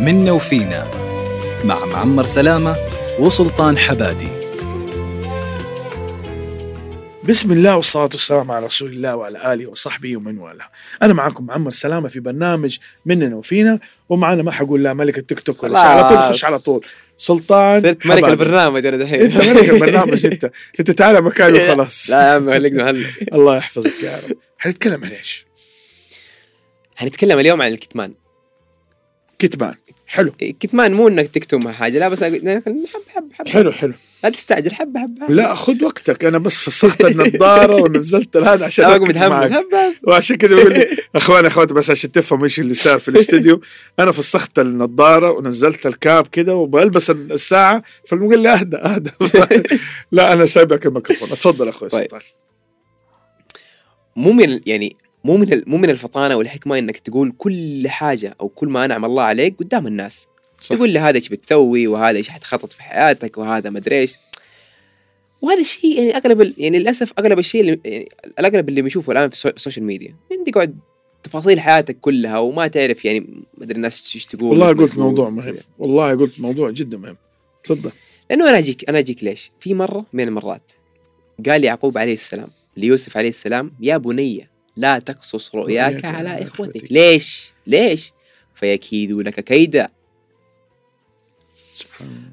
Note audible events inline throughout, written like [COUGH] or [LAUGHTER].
منا وفينا مع معمر سلامة وسلطان حبادي. بسم الله والصلاة والسلام على رسول الله وعلى آله وصحبه ومن والاه. أنا معكم معمر سلامة في برنامج مننا وفينا ومعنا ما حقول لا ملك التيك توك ولا شيء على طول خش على طول. سلطان صرت ملك. البرنامج أنا دحين. أنت ملك البرنامج أنت. [LAUGHS] أنت تعال مكاني وخلاص. لا يا عم خليك محل. الله يحفظك يا رب. حنتكلم عن إيش؟ حنتكلم اليوم عن الكتمان. كتمان. حلو. الكتمان مو إنك تكتم مع حاجة لا بس حب حب حب. حلو حلو. لا تستعجل حب حب حب. لا خذ وقتك. أنا بس فصلت النظارة [LAUGHS] ونزلت هذا عشان أقوم متحمس وعشان كذا بقول لي أخواني أخواتي بس عشان تفهم إيش اللي صار في الاستديو. [LAUGHS] أنا فسخت النظارة ونزلت الكاب كذا وبلبس الساعة فبقول لي أهدى أهدى. [LAUGHS] لا أنا سايبك الميكروفون. اتفضل أخوي طيب. سلطان مو من يعني مو من مو من الفطانة والحكمة إنك تقول كل حاجة أو كل ما أنعم الله عليك قدام الناس صح. تقول لي هذا إيش بتسوي وهذا إيش حتخطط في حياتك وهذا ما أدري إيش وهذا الشيء يعني أغلب يعني للأسف أغلب الشيء اللي يعني الأغلب اللي بنشوفه الان في السو- السوشيال ميديا يعني تقعد تفاصيل حياتك كلها وما تعرف يعني ما أدري الناس إيش تقول والله قلت. موضوع مهم والله قلت موضوع جدا مهم تفضل لأنه أنا اجيك أنا أجيك ليش؟ في مرة من المرات قال يعقوب عليه السلام ليوسف عليه السلام يا بني لا تقصص رؤياك على إخوتك. ليش؟ ليش؟ فيكيدوا لك كيدا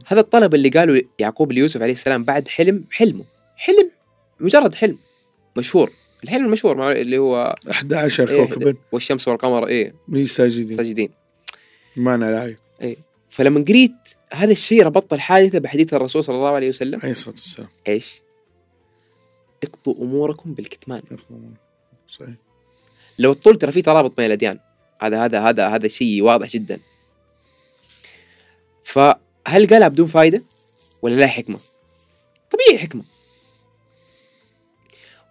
هذا الطلب اللي قاله يعقوب ليوسف عليه السلام بعد حلم حلمه حلم مجرد حلم مشهور. الحلم المشهور اللي هو 11 إيه، كوكبا والشمس والقمر إيه. مي ساجدين ساجدين ما أنا لاعب فلما قريت هذا الشيء ربطت الحادثة بحديث الرسول صلى الله عليه وسلم. عليه الصلاة والسلام. إيش؟ اقضوا أموركم بالكتمان. صحيح. لو تطول ترى في ترابط بين الأديان. هذا هذا هذا هذا شيء واضح جدا. فهل قالها بدون فائده ولا لا حكمة؟ طبيعي حكمة.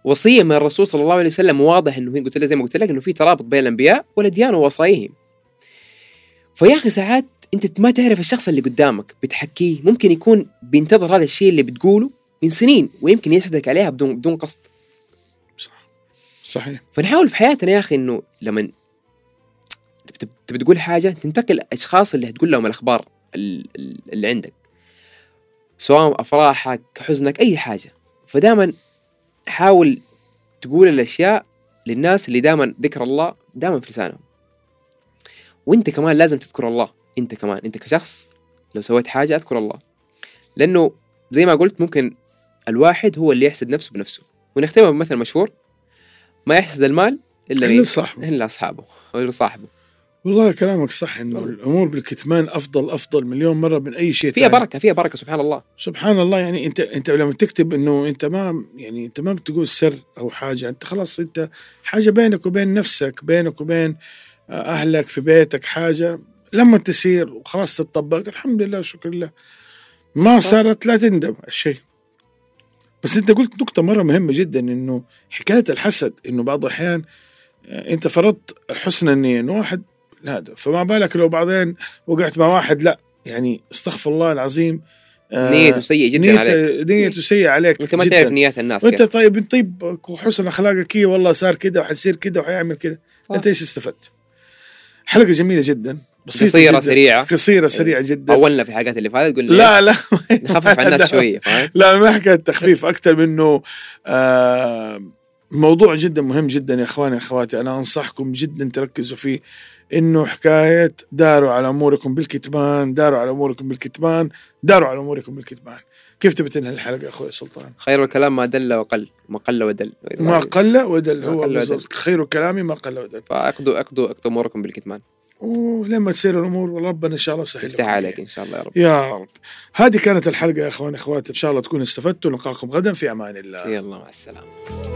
وصية من الرسول صلى الله عليه وسلم واضح إنه قلت لك زي ما قلت لك إنه في ترابط بين الأنبياء والأديان ووصاياهم. فيا أخي ساعات أنت ما تعرف الشخص اللي قدامك بتحكيه ممكن يكون بينتظر هذا الشيء اللي بتقوله من سنين ويمكن يسعدك عليها بدون بدون قصد. صحيح. فنحاول في حياتنا يا أخي إنه لما تبي تقول حاجة تنتقل الأشخاص اللي هتقول لهم الأخبار ال- ال- اللي عندك. سواء أفراحك حزنك أي حاجة. فدائما حاول تقول الأشياء للناس اللي دائما ذكر الله دائما في لسانهم. وأنت كمان لازم تذكر الله. أنت كمان. أنت كشخص لو سويت حاجة أذكر الله. لأنه زي ما قلت ممكن الواحد هو اللي يحسد نفسه بنفسه. ونختمها بمثل مشهور. ما يحسد المال إلا مين؟ صاحبه. إلا أصحابه. إلا صاحبه. والله كلامك صح إنه الأمور بالكتمان أفضل أفضل مليون مرة من أي شيء فيها. بركة فيها بركة سبحان الله. سبحان الله يعني أنت أنت لما تكتب إنه أنت ما يعني أنت ما بتقول سر أو حاجة أنت خلاص أنت حاجة بينك وبين نفسك بينك وبين آه، أهلك في بيتك حاجة. لما تسير وخلاص تطبق الحمد لله وشكر لله ما. صارت لا تندم الشيء. بس انت قلت نقطة مرة مهمة جدا إنه حكاية الحسد إنه بعض الأحيان آه، أنت فرضت حسن النيه انه واحد لا فما بالك لو بعدين وقعت مع واحد لا يعني استغفر الله العظيم آه، نيته سيئة جدا عليك نيته نيته سيئة عليك انت ما. تعرف نيات الناس وأنت طيب طيب وحسن أخلاقك هي والله صار كذا وحيصير كذا وحيعمل كذا. أنت إيش استفدت؟ حلقة جميلة جدا بسيطة قصيرة جداً. سريعة. قصيرة سريعة جدا. اولنا في الحلقات اللي فاتت قلنا لا لا. نخفف على الناس [LAUGHS] لا. شوية فاهم؟ لا ما حكايه تخفيف أكثر منه آه موضوع جدا مهم جدا يا إخواني أخواتي. أنا أنصحكم جدا تركزوا فيه. إنه حكاية داروا على أموركم بالكتمان داروا على أموركم بالكتمان داروا على أموركم بالكتمان. كيف تبي تنهي الحلقة يا أخوي سلطان؟ خير الكلام ما دل وقل ما قل ودل. ما قل ودل هو بالضبط. خير كلامي ما قل ودل. فأقضوا أقضوا أقضوا أموركم بالكتمان. ولما تصير الأمور ربنا إن شاء الله سهل يفتح عليك إن شاء الله يا رب. يا رب. هذه كانت الحلقة يا إخواني إخواتي إن شاء الله تكونوا استفدتوا. نلقاكم غدا في أمان الله. يلا مع السلامة.